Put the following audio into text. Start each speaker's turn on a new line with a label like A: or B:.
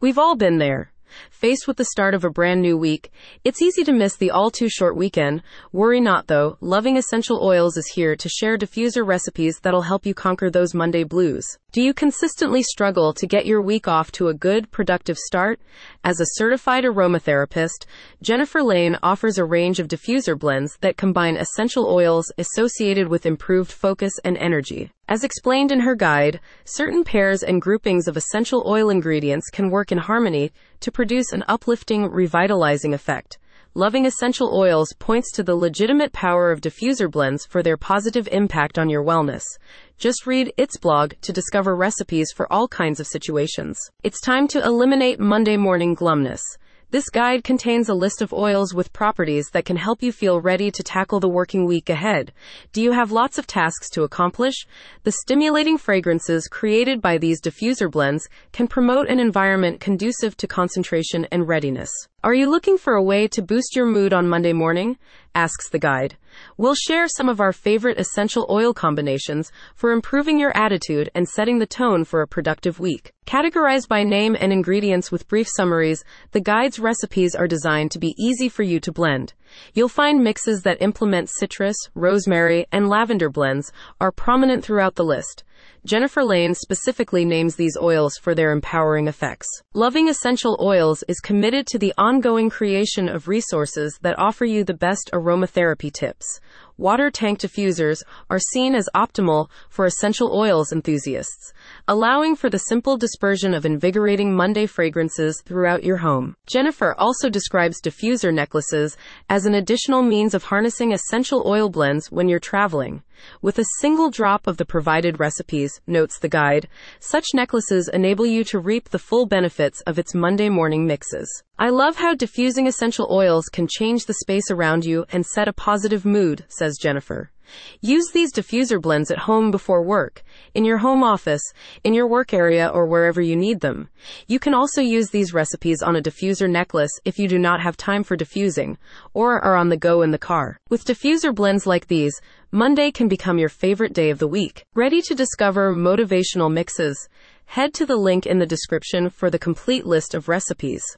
A: We've all been there. Faced with the start of a brand new week, it's easy to miss the all too short weekend. Worry not though, Loving Essential Oils is here to share diffuser recipes that'll help you conquer those Monday blues. Do you consistently struggle to get your week off to a good, productive start? As a certified aromatherapist, Jennifer Lane offers a range of diffuser blends that combine essential oils associated with improved focus and energy. As explained in her guide, certain pairs and groupings of essential oil ingredients can work in harmony to produce an uplifting, revitalizing effect. Loving Essential Oils points to the legitimate power of diffuser blends for their positive impact on your wellness. Just read its blog to discover recipes for all kinds of situations. It's time to eliminate Monday morning glumness. This guide contains a list of oils with properties that can help you feel ready to tackle the working week ahead. Do you have lots of tasks to accomplish? The stimulating fragrances created by these diffuser blends can promote an environment conducive to concentration and readiness. Are you looking for a way to boost your mood on Monday morning? Asks the guide. We'll share some of our favorite essential oil combinations for improving your attitude and setting the tone for a productive week. Categorized by name and ingredients with brief summaries, the guide's recipes are designed to be easy for you to blend. You'll find mixes that implement citrus, rosemary, and lavender blends are prominent throughout the list. Jennifer Lane specifically names these oils for their empowering effects. Loving Essential Oils is committed to the ongoing creation of resources that offer you the best aromatherapy tips. Water tank diffusers are seen as optimal for essential oils enthusiasts, allowing for the simple dispersion of invigorating Monday fragrances throughout your home. Jennifer also describes diffuser necklaces as an additional means of harnessing essential oil blends when you're traveling. With a single drop of the provided recipes, notes the guide, such necklaces enable you to reap the full benefits of its Monday morning mixes. I love how diffusing essential oils can change the space around you and set a positive mood, says Jennifer. Use these diffuser blends at home before work, in your home office, in your work area, or wherever you need them. You can also use these recipes on a diffuser necklace if you do not have time for diffusing, or are on the go in the car. With diffuser blends like these, Monday can become your favorite day of the week. Ready to discover motivational mixes? Head to the link in the description for the complete list of recipes.